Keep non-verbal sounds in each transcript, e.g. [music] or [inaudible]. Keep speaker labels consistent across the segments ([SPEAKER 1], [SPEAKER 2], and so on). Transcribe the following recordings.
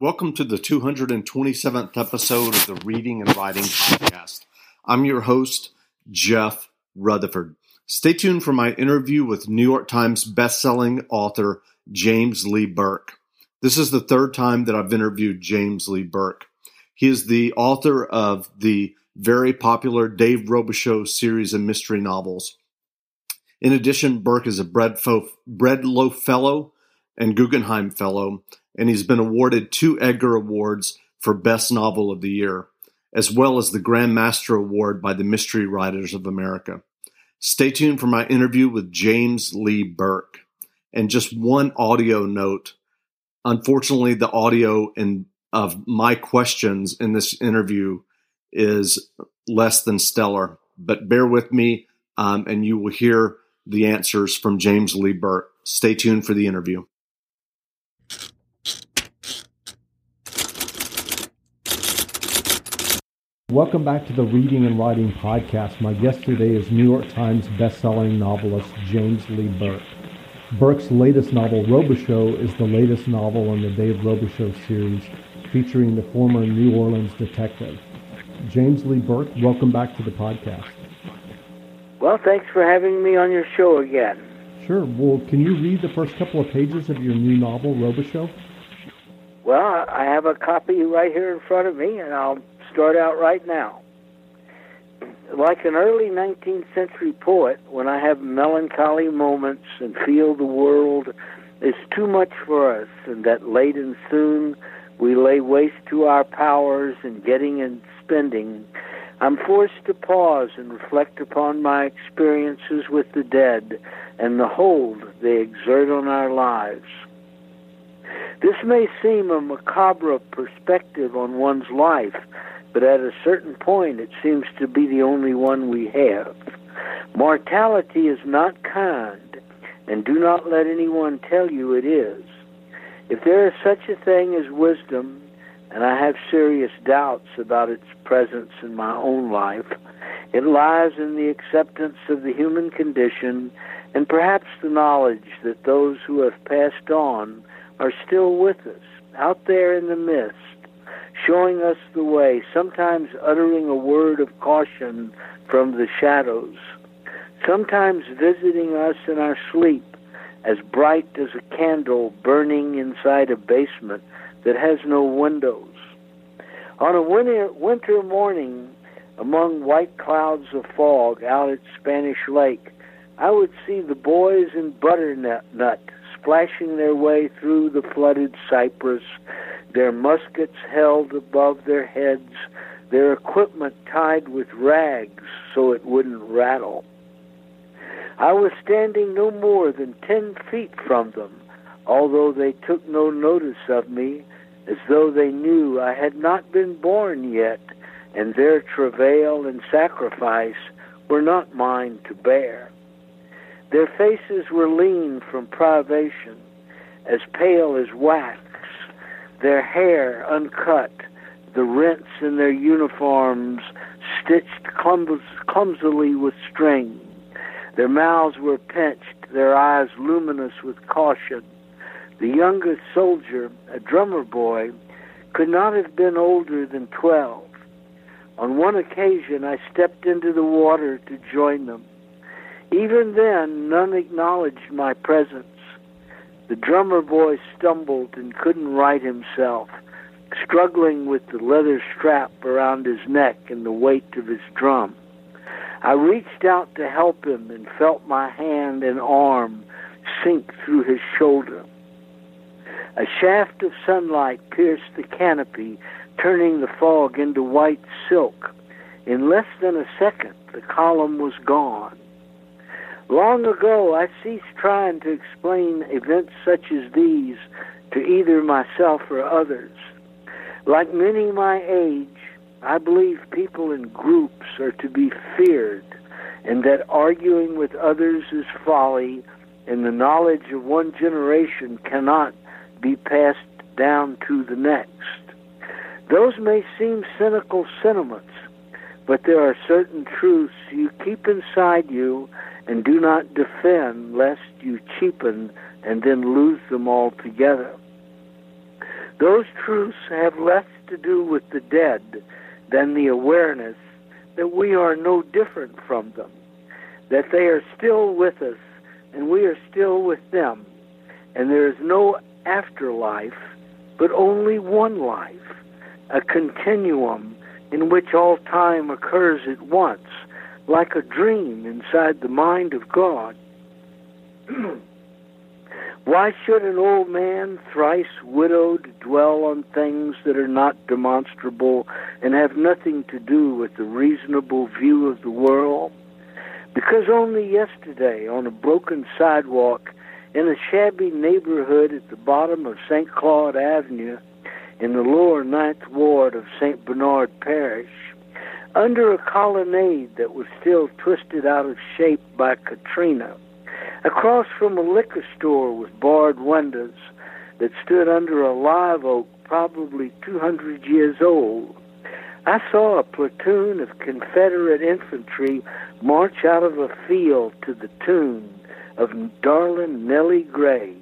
[SPEAKER 1] Welcome to the 227th episode of the Reading and Writing Podcast. I'm your host, Jeff Rutherford. Stay tuned for my interview with New York Times bestselling author James Lee Burke. This is the third time that I've interviewed James Lee Burke. He is the author of the very popular Dave Robichaux series of mystery novels. In addition, Burke is a Bread Loaf Fellow and Guggenheim Fellow and he's been awarded two Edgar Awards for Best Novel of the Year, as well as the Grand Master Award by the Mystery Writers of America. Stay tuned for my interview with James Lee Burke. And just one audio note. Unfortunately, the audio in, of my questions in this interview is less than stellar, but bear with me um, and you will hear the answers from James Lee Burke. Stay tuned for the interview. Welcome back to the Reading and Writing Podcast. My guest today is New York Times bestselling novelist James Lee Burke. Burke's latest novel, Robichaux, is the latest novel in the Dave Robichaux series featuring the former New Orleans detective. James Lee Burke, welcome back to the podcast.
[SPEAKER 2] Well, thanks for having me on your show again.
[SPEAKER 1] Sure. Well, can you read the first couple of pages of your new novel, Robichaux?
[SPEAKER 2] Well, I have a copy right here in front of me, and I'll start out right now. Like an early 19th century poet, when I have melancholy moments and feel the world is too much for us, and that late and soon we lay waste to our powers in getting and spending, I'm forced to pause and reflect upon my experiences with the dead and the hold they exert on our lives. This may seem a macabre perspective on one's life, but at a certain point it seems to be the only one we have. Mortality is not kind, and do not let anyone tell you it is. If there is such a thing as wisdom, and I have serious doubts about its presence in my own life, it lies in the acceptance of the human condition and perhaps the knowledge that those who have passed on are still with us, out there in the mist, showing us the way, sometimes uttering a word of caution from the shadows, sometimes visiting us in our sleep, as bright as a candle burning inside a basement that has no windows. On a winter, winter morning, among white clouds of fog out at Spanish Lake, I would see the boys in butternut splashing their way through the flooded cypress their muskets held above their heads, their equipment tied with rags so it wouldn't rattle. I was standing no more than ten feet from them, although they took no notice of me, as though they knew I had not been born yet, and their travail and sacrifice were not mine to bear. Their faces were lean from privation, as pale as wax, their hair uncut, the rents in their uniforms stitched clumsily with string. Their mouths were pinched, their eyes luminous with caution. The youngest soldier, a drummer boy, could not have been older than twelve. On one occasion, I stepped into the water to join them. Even then, none acknowledged my presence. The drummer boy stumbled and couldn't right himself, struggling with the leather strap around his neck and the weight of his drum. I reached out to help him and felt my hand and arm sink through his shoulder. A shaft of sunlight pierced the canopy, turning the fog into white silk. In less than a second, the column was gone. Long ago, I ceased trying to explain events such as these to either myself or others. Like many my age, I believe people in groups are to be feared, and that arguing with others is folly, and the knowledge of one generation cannot be passed down to the next. Those may seem cynical sentiments, but there are certain truths you keep inside you and do not defend lest you cheapen and then lose them altogether. Those truths have less to do with the dead than the awareness that we are no different from them, that they are still with us and we are still with them, and there is no afterlife, but only one life, a continuum in which all time occurs at once, like a dream inside the mind of God. [clears throat] Why should an old man, thrice widowed, dwell on things that are not demonstrable and have nothing to do with the reasonable view of the world? Because only yesterday, on a broken sidewalk in a shabby neighborhood at the bottom of St. Claude Avenue in the lower Ninth Ward of St. Bernard Parish, under a colonnade that was still twisted out of shape by Katrina, across from a liquor store with barred windows that stood under a live oak probably 200 years old, I saw a platoon of Confederate infantry march out of a field to the tune of Darling Nellie Gray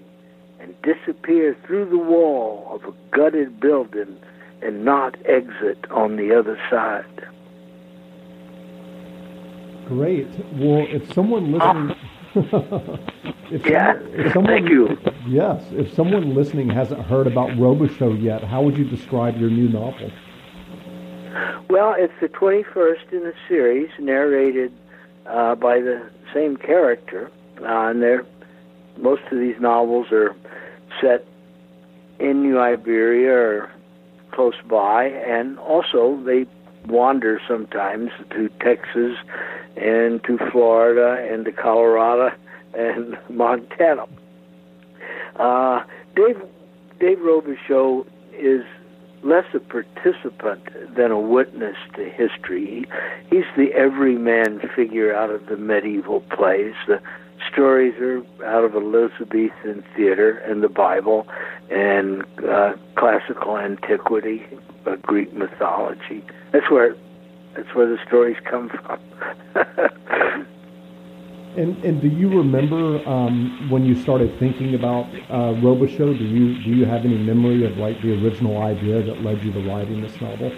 [SPEAKER 2] and disappear through the wall of a gutted building and not exit on the other side.
[SPEAKER 3] Great. Well, if someone listening [laughs]
[SPEAKER 2] if yeah, someone, if someone, thank you.
[SPEAKER 3] Yes, if someone listening hasn't heard about Robichaux yet, how would you describe your new novel?
[SPEAKER 2] Well, it's the 21st in a series, narrated uh, by the same character, uh, and they most of these novels are set in New Iberia or close by, and also they wander sometimes to Texas and to Florida and to Colorado and [laughs] Montana. Uh, Dave Dave Robichaux is less a participant than a witness to history. He, he's the everyman figure out of the medieval plays. The stories are out of Elizabethan theater and the Bible and uh, classical antiquity, uh, Greek mythology. That's where that's where the stories come from. [laughs]
[SPEAKER 3] and and do you remember um, when you started thinking about uh, Robichaux? Do you do you have any memory of like the original idea that led you to writing this novel?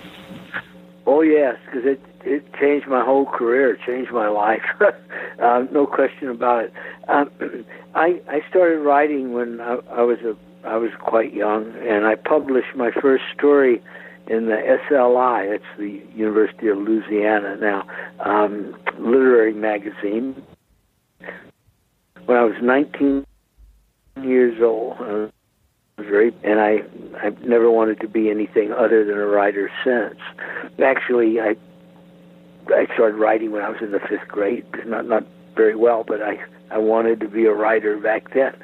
[SPEAKER 2] Oh yes, because it it changed my whole career, changed my life. [laughs] um, no question about it. Um, [clears throat] I I started writing when I, I was a I was quite young, and I published my first story in the SLI. It's the University of Louisiana now um, literary magazine. When I was 19 years old, I very, and I I never wanted to be anything other than a writer since. Actually, I I started writing when I was in the fifth grade. Not not very well, but I I wanted to be a writer back then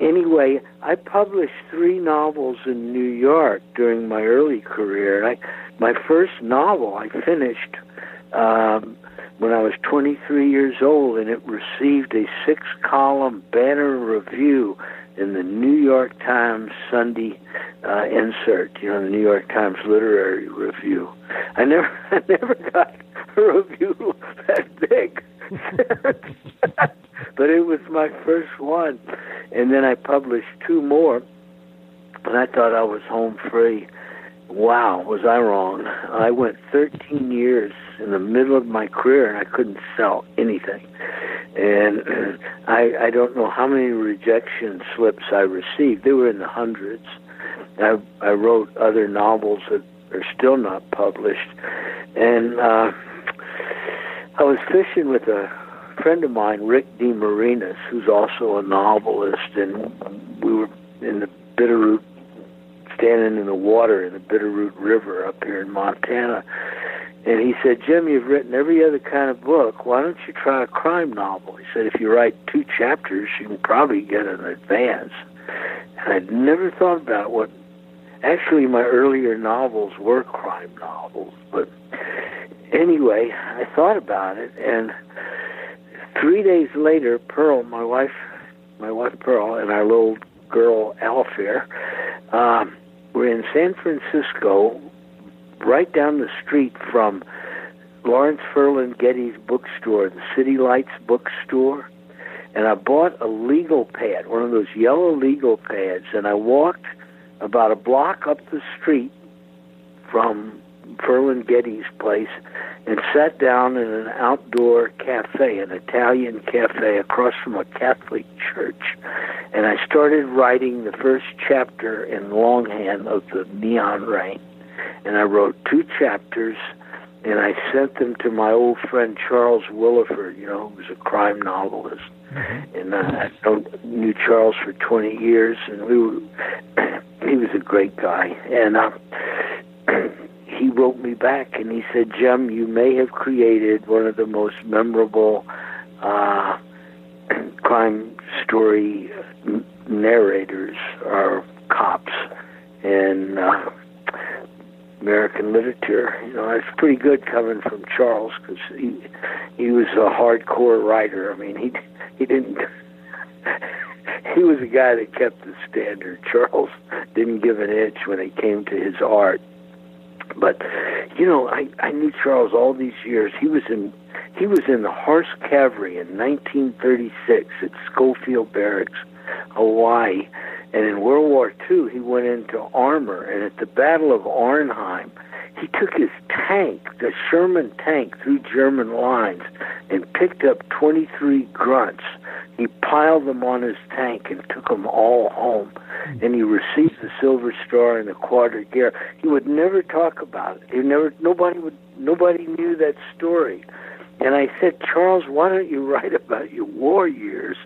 [SPEAKER 2] anyway, I published three novels in New York during my early career. And I, my first novel I finished um, when I was 23 years old, and it received a six-column banner review in the New York Times Sunday uh, insert. You know, the New York Times Literary Review. I never, [laughs] I never got a review [laughs] that big. [laughs] but it was my first one. And then I published two more, and I thought I was home free. Wow, was I wrong? I went 13 years in the middle of my career, and I couldn't sell anything. And [clears throat] I, I don't know how many rejection slips I received. They were in the hundreds. I, I wrote other novels that are still not published, and uh, I was fishing with a friend of mine, Rick DeMarinis, who's also a novelist, and we were in the Bitterroot, standing in the water in the Bitterroot River up here in Montana. And he said, Jim, you've written every other kind of book. Why don't you try a crime novel? He said, if you write two chapters, you can probably get an advance. And I'd never thought about what. Actually, my earlier novels were crime novels, but anyway, I thought about it, and Three days later, Pearl, my wife, my wife Pearl, and our little girl Alafair, um, were in San Francisco, right down the street from Lawrence Ferlinghetti's bookstore, the City Lights bookstore, and I bought a legal pad, one of those yellow legal pads, and I walked about a block up the street from Ferlinghetti's place and sat down in an outdoor cafe, an Italian cafe across from a Catholic church. And I started writing the first chapter in longhand of the Neon Rain. And I wrote two chapters and I sent them to my old friend Charles Willeford, you know, who was a crime novelist. Mm-hmm. And uh, I knew Charles for 20 years, and we were, [clears throat] he was a great guy. And uh, [clears throat] he wrote me back and he said, Jim, you may have created one of the most memorable uh, [clears throat] crime story narrators or cops in uh, American literature. You know, it's pretty good coming from Charles because he he was a hardcore writer. I mean, he he didn't. [laughs] he was a guy that kept the standard. Charles didn't give an inch when it came to his art. But you know, I I knew Charles all these years. He was in he was in the Horse Cavalry in 1936 at Schofield Barracks, Hawaii, and in World War II he went into armor. And at the Battle of Arnhem, he took his tank, the Sherman tank, through German lines and picked up 23 grunts. He piled them on his tank and took them all home. And he received the Silver Star and the de Guerre. He would never talk about it. He never. Nobody would. Nobody knew that story. And I said, Charles, why don't you write about your war years?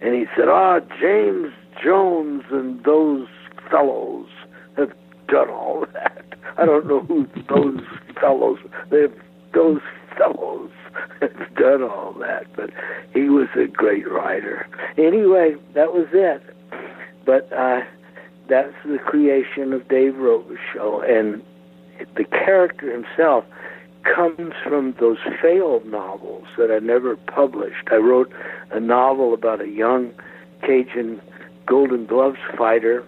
[SPEAKER 2] And he said, Ah, oh, James Jones and those fellows have done all that. I don't know who those fellows. They've those fellows have done all that, but he was a great writer. Anyway, that was it. But uh, that's the creation of Dave Robichaux, and the character himself comes from those failed novels that I never published. I wrote a novel about a young Cajun Golden Gloves fighter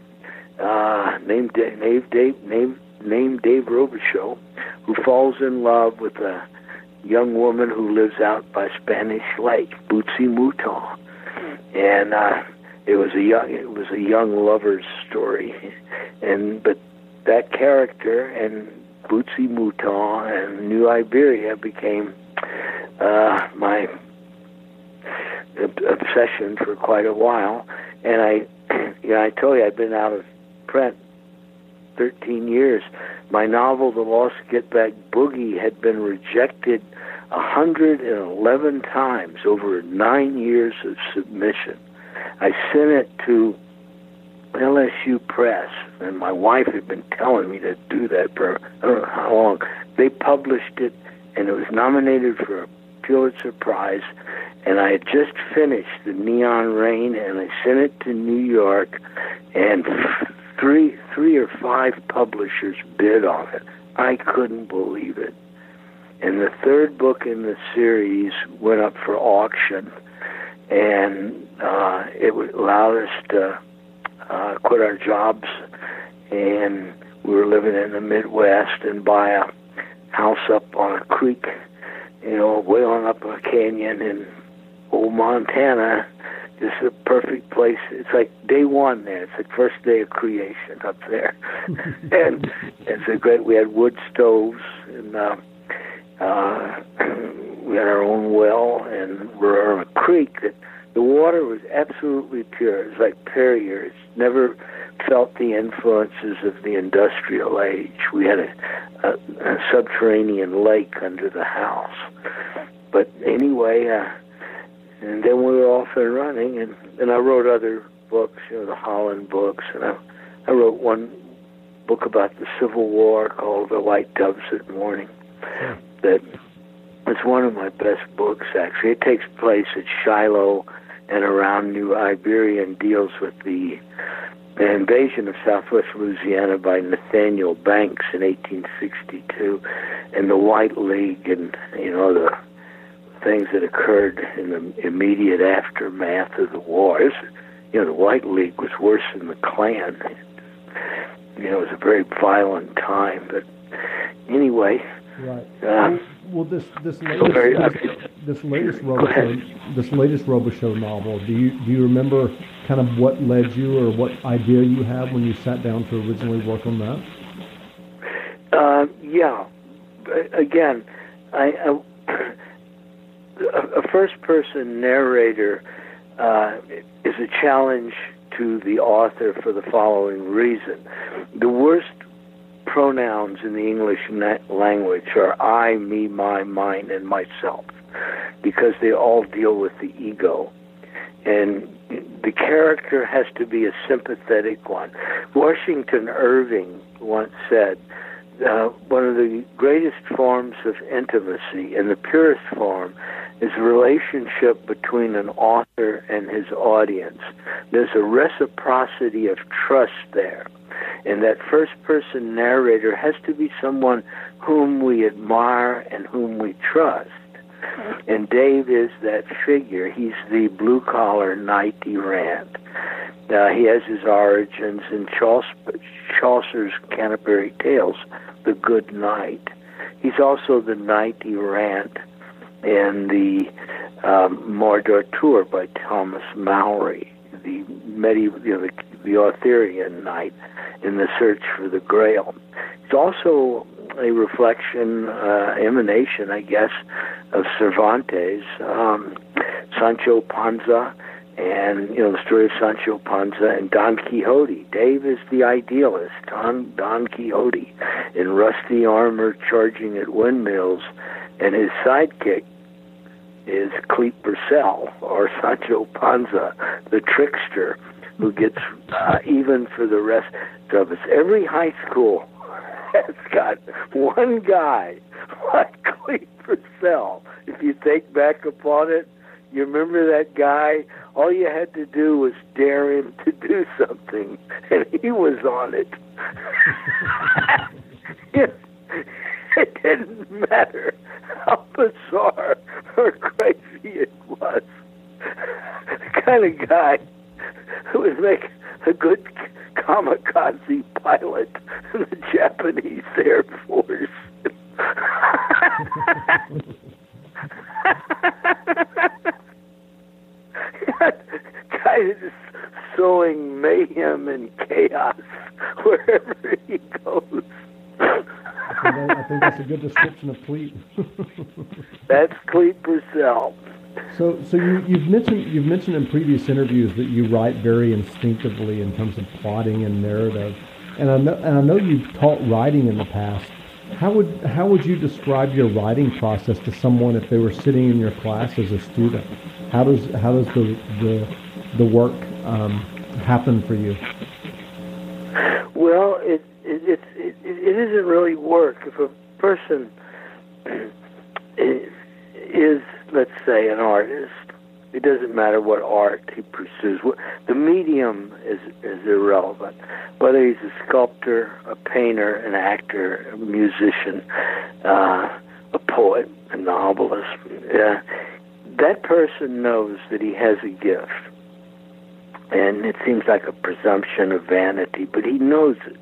[SPEAKER 2] uh, named Dave, Dave, named named Dave Robichaux, who falls in love with a young woman who lives out by Spanish Lake, Bootsy Mouton, and uh, it was a young it was a young lover's story, and but that character and Bootsy Mouton and New Iberia became uh, my obsession for quite a while, and I, [clears throat] you know, I told you I've been out of print 13 years. My novel, The Lost Get Back Boogie, had been rejected 111 times over nine years of submission. I sent it to LSU Press, and my wife had been telling me to do that for I don't know how long. They published it, and it was nominated for a Pulitzer Prize. And I had just finished the Neon Rain, and I sent it to New York, and three three or five publishers bid on it. I couldn't believe it. And the third book in the series went up for auction, and uh, it allowed us to uh, quit our jobs, and we were living in the Midwest and buy a house up on a creek, you know, way on up a canyon in old Montana this is a perfect place. It's like day one there. It's like first day of creation up there, [laughs] and it's a great. We had wood stoves, and uh, uh, [clears throat] we had our own well, and we're on a creek that the water was absolutely pure. It was like Perrier. It's never felt the influences of the industrial age. We had a, a, a subterranean lake under the house. But anyway, uh, and then we were off and running, and and I wrote other books, you know, the Holland books, and I I wrote one book about the Civil War called The White Doves at Morning. That it's one of my best books. Actually, it takes place at Shiloh and around New Iberia and deals with the the invasion of Southwest Louisiana by Nathaniel Banks in 1862, and the White League, and you know the things that occurred in the immediate aftermath of the war. you know, the White League was worse than the Klan. You know, it was a very violent time. But anyway,
[SPEAKER 3] right. Uh, well, this this latest, very, this, this latest Robichaux, this latest Robichaux novel, do you do you remember kind of what led you or what idea you had when you sat down to originally work on that?
[SPEAKER 2] Uh, yeah. Again, I, I [clears throat] a first-person narrator uh, is a challenge to the author for the following reason: the worst pronouns in the English language are I, me, my, mine, and myself, because they all deal with the ego. And the character has to be a sympathetic one. Washington Irving once said, uh, one of the greatest forms of intimacy and the purest form is a relationship between an author and his audience. There's a reciprocity of trust there. And that first person narrator has to be someone whom we admire and whom we trust. [laughs] And Dave is that figure. He's the blue collar knight errant. Uh, he has his origins in Chaucer's Canterbury Tales, the Good Knight. He's also the knight errant in the um, Morte d'Arthur by Thomas Malory, the medieval, you know, the, the Arthurian knight in the search for the Grail. It's also a reflection, uh, emanation, I guess, of Cervantes, um, Sancho Panza, and you know the story of Sancho Panza and Don Quixote. Dave is the idealist. Don Don Quixote in rusty armor, charging at windmills, and his sidekick is Clete Purcel or Sancho Panza, the trickster, who gets uh, even for the rest of us. Every high school has got one guy like Clete Purcel. If you think back upon it, you remember that guy? All you had to do was dare him to do something, and he was on it. [laughs] it didn't matter how bizarre or crazy it was. [laughs] the kind of guy who would make a good kamikaze pilot in the Japanese Air Force. [laughs] guy is sowing mayhem and chaos [laughs] wherever he goes.
[SPEAKER 3] I think that's a good description of Clete. [laughs]
[SPEAKER 2] that's Clete Purcel.
[SPEAKER 3] So, so you, you've mentioned you've mentioned in previous interviews that you write very instinctively in terms of plotting and narrative, and I know and I know you've taught writing in the past. How would how would you describe your writing process to someone if they were sitting in your class as a student? How does how does the the, the work um, happen for you?
[SPEAKER 2] Well, it, it, it, it isn't really work. If a person [clears throat] is, let's say, an artist, it doesn't matter what art he pursues. The medium is, is irrelevant. Whether he's a sculptor, a painter, an actor, a musician, uh, a poet, a novelist, uh, that person knows that he has a gift. And it seems like a presumption of vanity, but he knows it.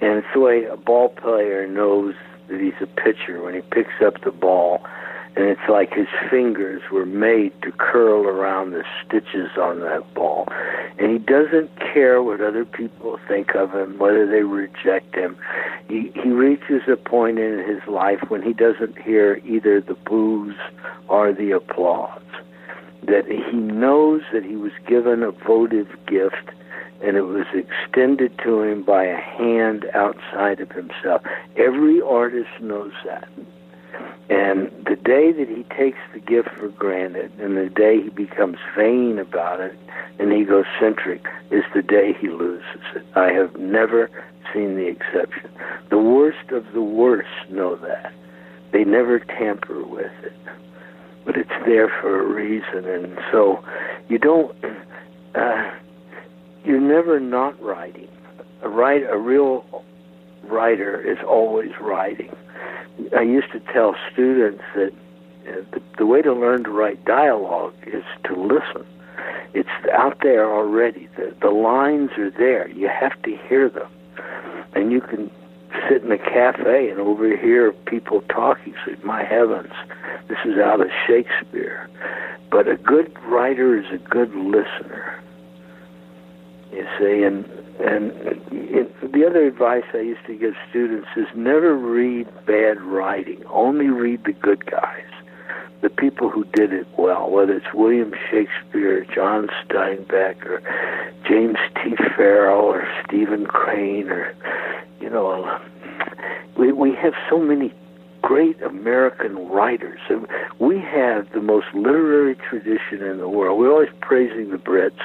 [SPEAKER 2] And it's the way a ball player knows that he's a pitcher when he picks up the ball. And it's like his fingers were made to curl around the stitches on that ball. And he doesn't care what other people think of him, whether they reject him. He, he reaches a point in his life when he doesn't hear either the boos or the applause. That he knows that he was given a votive gift and it was extended to him by a hand outside of himself. Every artist knows that. And the day that he takes the gift for granted and the day he becomes vain about it and egocentric is the day he loses it. I have never seen the exception. The worst of the worst know that. They never tamper with it. But it's there for a reason. And so you don't. Uh, you're never not writing. A write a real writer is always writing. I used to tell students that uh, the, the way to learn to write dialogue is to listen. It's out there already. The, the lines are there. You have to hear them. And you can sit in a cafe and overhear people talking. Say, my heavens, This is out of Shakespeare. But a good writer is a good listener. You see, and and it, the other advice I used to give students is never read bad writing. Only read the good guys, the people who did it well, whether it's William Shakespeare, John Steinbeck, or James T. Farrell, or Stephen Crane, or you know, we we have so many great American writers. We have the most literary tradition in the world. We're always praising the Brits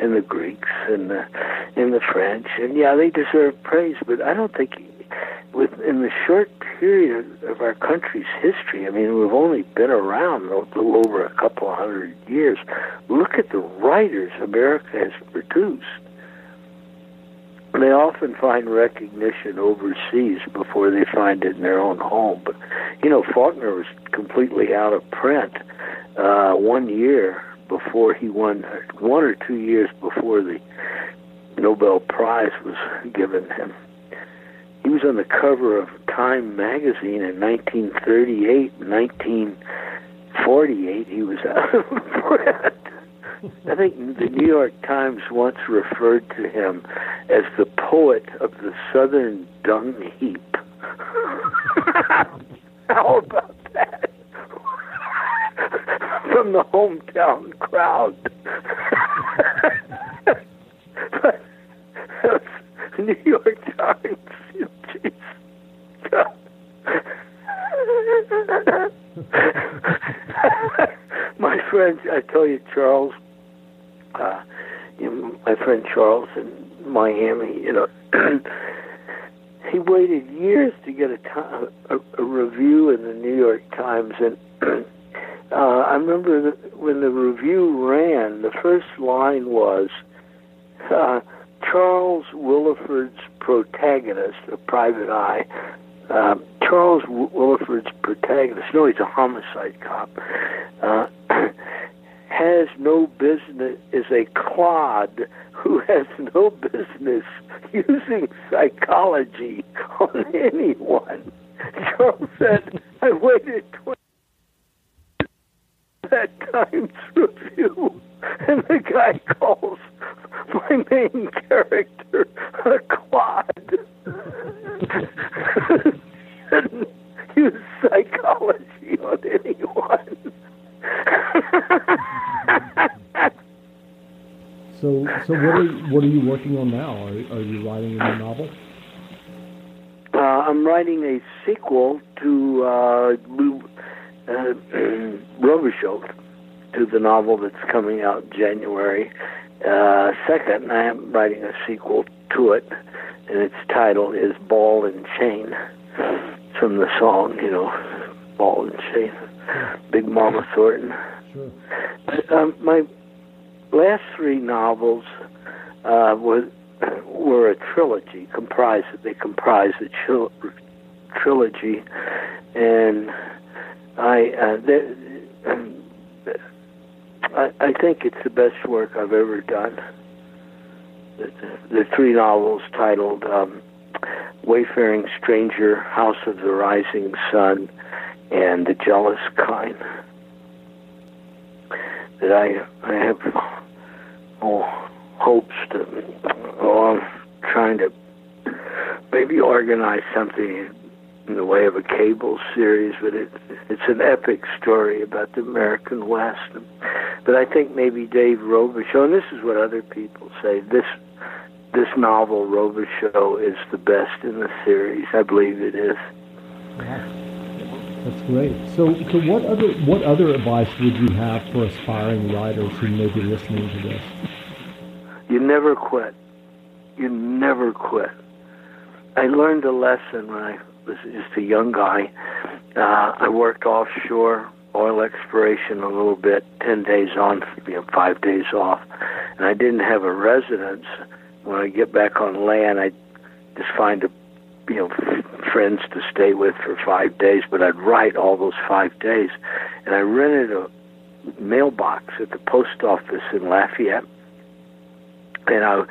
[SPEAKER 2] and the Greeks and the and the French, and yeah, they deserve praise. But I don't think, within the short period of our country's history, I mean, we've only been around a little over a couple hundred years. Look at the writers America has produced they often find recognition overseas before they find it in their own home. But you know, Faulkner was completely out of print uh, one year before he won, one or two years before the Nobel Prize was given him. He was on the cover of Time magazine in 1938, 1948. He was [laughs] out of print. I think the New York Times once referred to him as the poet of the southern dung heap. [laughs] How about that? [laughs] From the hometown crowd. but New York Times. My friend, I tell you, Charles, uh, you know, my friend Charles in Miami, you know, [clears throat] he waited years to get a, time, a, a review in the New York Times, and [clears throat] uh, I remember that when the review ran, the first line was uh, Charles Willeford's protagonist, a private eye. Uh, Charles Willeford's protagonist, no, he's a homicide cop. Uh, [clears throat] has no business is a clod who has no business using psychology on anyone. Charles said, I waited 20 that Times review, and the guy calls my main character a clod. use psychology on anyone. [laughs]
[SPEAKER 3] so, so what are what are you working on now? Are, are you writing a new novel?
[SPEAKER 2] Uh, I'm writing a sequel to uh, uh, [clears throat] to the novel that's coming out January uh, second. I am writing a sequel to it, and its title is Ball and Chain, from the song, you know, Ball and Chain. Big Mama Thornton. Sure. Um, my last three novels uh, were [coughs] were a trilogy. They comprise a chil- trilogy, and I, uh, um, I I think it's the best work I've ever done. The, the three novels titled um, "Wayfaring Stranger," "House of the Rising Sun," and the jealous kind. That I I have oh, hopes to oh, I'm trying to maybe organize something in the way of a cable series, but it, it's an epic story about the American West. But I think maybe Dave Robichaux, and this is what other people say, this this novel Robichaux is the best in the series. I believe it is.
[SPEAKER 3] Yeah. That's great. So, so what other what other advice would you have for aspiring writers who may be listening to this?
[SPEAKER 2] You never quit. You never quit. I learned a lesson when I was just a young guy. Uh, I worked offshore oil exploration a little bit, ten days on, you know, five days off, and I didn't have a residence. When I get back on land, I just find a you know friends to stay with for five days, but I'd write all those five days, and I rented a mailbox at the post office in Lafayette, and I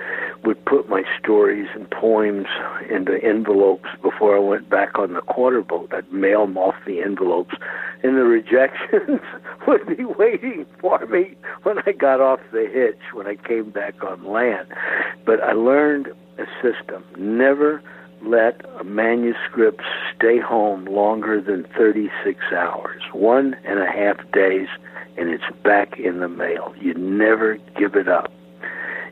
[SPEAKER 2] would put my stories and poems into envelopes before I went back on the quarter boat. I'd mail them off the envelopes, and the [laughs] rejections would be waiting for me when I got off the hitch when I came back on land. But I learned a system. Never let a manuscript stay home longer than 36 hours, one and a half days, and it's back in the mail. You never give it up.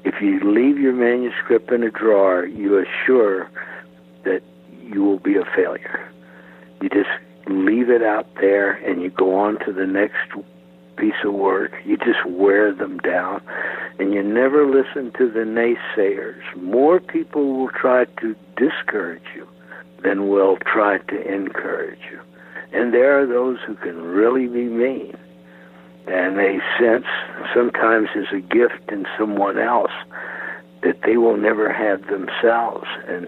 [SPEAKER 2] If you leave your manuscript in a drawer, you assure that you will be a failure. You just leave it out there and you go on to the next piece of work. You just wear them down and you never listen to the naysayers. More people will try to discourage you than will try to encourage you. And there are those who can really be mean. And they sense sometimes as a gift in someone else that they will never have themselves. And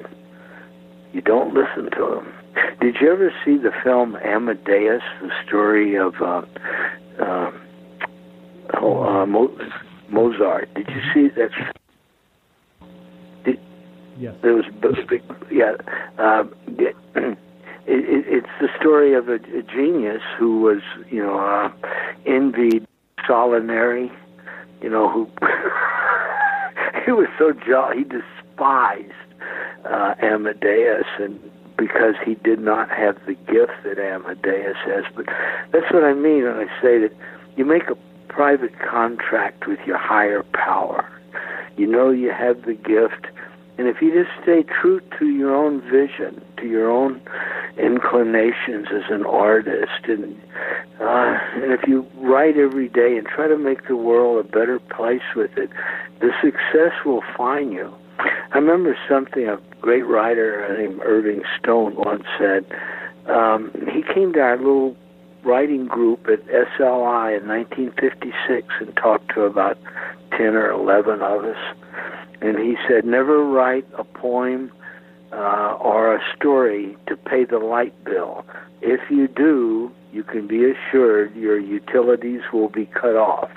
[SPEAKER 2] you don't listen to them. Did you ever see the film Amadeus, the story of uh, uh, oh, uh, Mo- Mozart? Did you see that? Did,
[SPEAKER 3] Yes.
[SPEAKER 2] There was big, yeah. Um, [clears throat] it, it, it's the story of a, a genius who was, you know, uh, envied Solinari, you know, who [laughs] he was so jolly, he despised uh, Amadeus, and because he did not have the gift that Amadeus has. But that's what I mean when I say that you make a private contract with your higher power. You know you have the gift, and if you just stay true to your own vision, to your own inclinations as an artist, and uh, and if you write every day and try to make the world a better place with it, the success will find you. I remember something a great writer named Irving Stone once said. Um, he came to our little writing group at SLI in 1956 and talked to about 10 or 11 of us. And he said, never write a poem uh, or a story to pay the light bill. If you do, you can be assured your utilities will be cut off.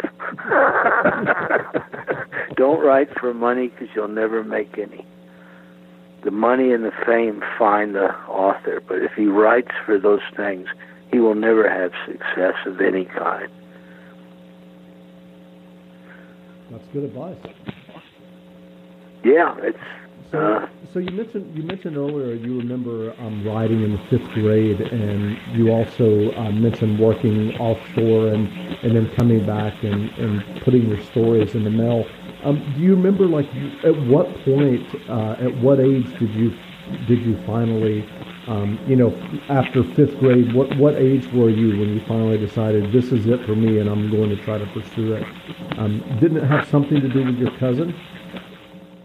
[SPEAKER 2] [laughs] Don't write for money because you'll never make any. The money and the fame find the author, but if he writes for those things, he will never have success of any kind.
[SPEAKER 3] That's good advice.
[SPEAKER 2] Yeah, it's
[SPEAKER 3] So, so you mentioned you mentioned earlier you remember um, writing in the fifth grade, and you also uh, mentioned working offshore and, and then coming back and, and putting your stories in the mail. Um, do you remember like at what point, uh, at what age did you did you finally, um, you know, after fifth grade, what what age were you when you finally decided this is it for me and I'm going to try to pursue it? Um, didn't it have something to do with your cousin?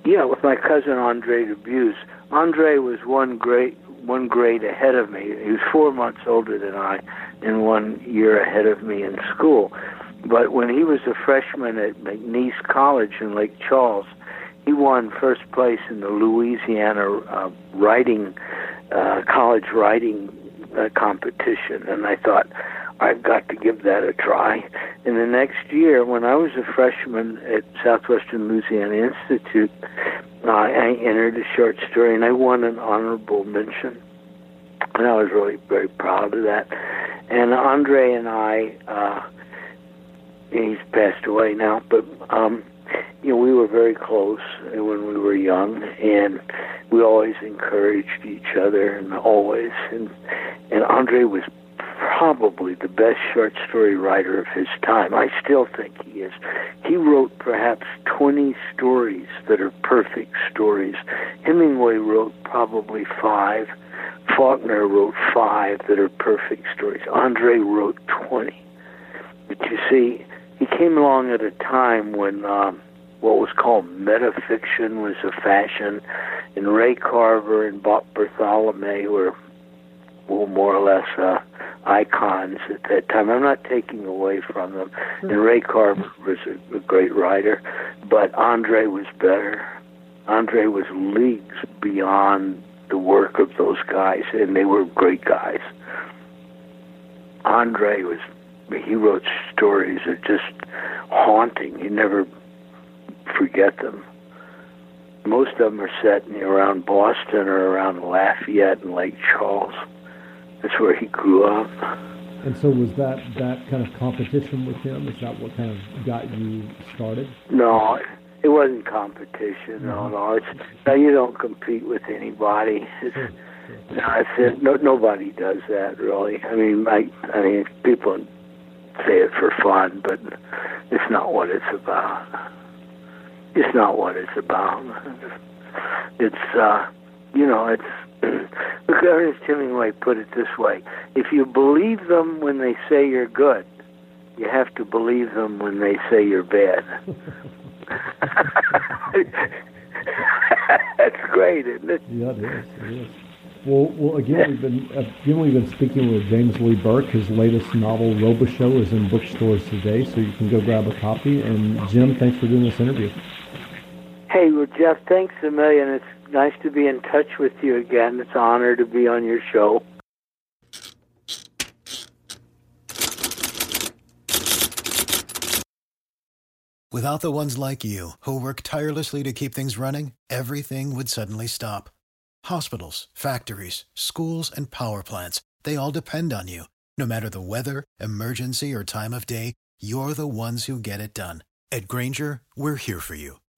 [SPEAKER 2] Yeah, with my cousin Andre Dubus. Andre was one grade one grade ahead of me. He was four months older than I, and one year ahead of me in school. But when he was a freshman at McNeese College in Lake Charles, he won first place in the Louisiana uh, writing uh, college writing uh, competition, and I thought I've got to give that a try. And the next year, when I was a freshman at Southwestern Louisiana Institute, uh, I entered a short story and I won an honorable mention. And I was really very proud of that. And Andre and I, uh, he's passed away now, but um, you know, we were very close when we were young, and we always encouraged each other, and always. And and Andre was probably the best short story writer of his time. I still think he is. He wrote perhaps 20 stories that are perfect stories. Hemingway wrote probably five. Faulkner wrote five that are perfect stories. Andre wrote 20. But you see, he came along at a time when um, what was called metafiction was a fashion, and Ray Carver and Bob Bartholomew were well, more or less uh, icons at that time. I'm not taking away from them. And Ray Carver was a, a great writer, but Andre was better. Andre was leagues beyond the work of those guys, and they were great guys. Andre was, he wrote stories that just haunting. You never forget them. most of them are set in, around Boston or around Lafayette and Lake Charles. That's where he grew up.
[SPEAKER 3] And so, was that that kind of competition with him? Is that what kind of got you started?
[SPEAKER 2] No, it wasn't competition. No,
[SPEAKER 3] Mm-hmm.
[SPEAKER 2] no, it's no. You don't compete with anybody. It's, no, it's it. No, nobody does that really. I mean, I, I mean, people say it for fun, but it's not what it's about. It's not what it's about. It's, uh, you know, it's. [clears throat] Look, Ernest Hemingway put it this way: If you believe them when they say you're good, you have to believe them when they say you're bad. [laughs] That's great, isn't it?
[SPEAKER 3] Yeah, it is. It is. Well, well, again, we've been again we've been speaking with James Lee Burke. His latest novel, Robichaux, is in bookstores today, so you can go grab a copy. And Jim, thanks for doing this interview.
[SPEAKER 2] Jeff, thanks a million. It's nice to be in touch with you again. It's an honor to be on your show.
[SPEAKER 4] Without the ones like you, who work tirelessly to keep things running, everything would suddenly stop. Hospitals, factories, schools, and power plants, they all depend on you. No matter the weather, emergency, or time of day, you're the ones who get it done. At Grainger, we're here for you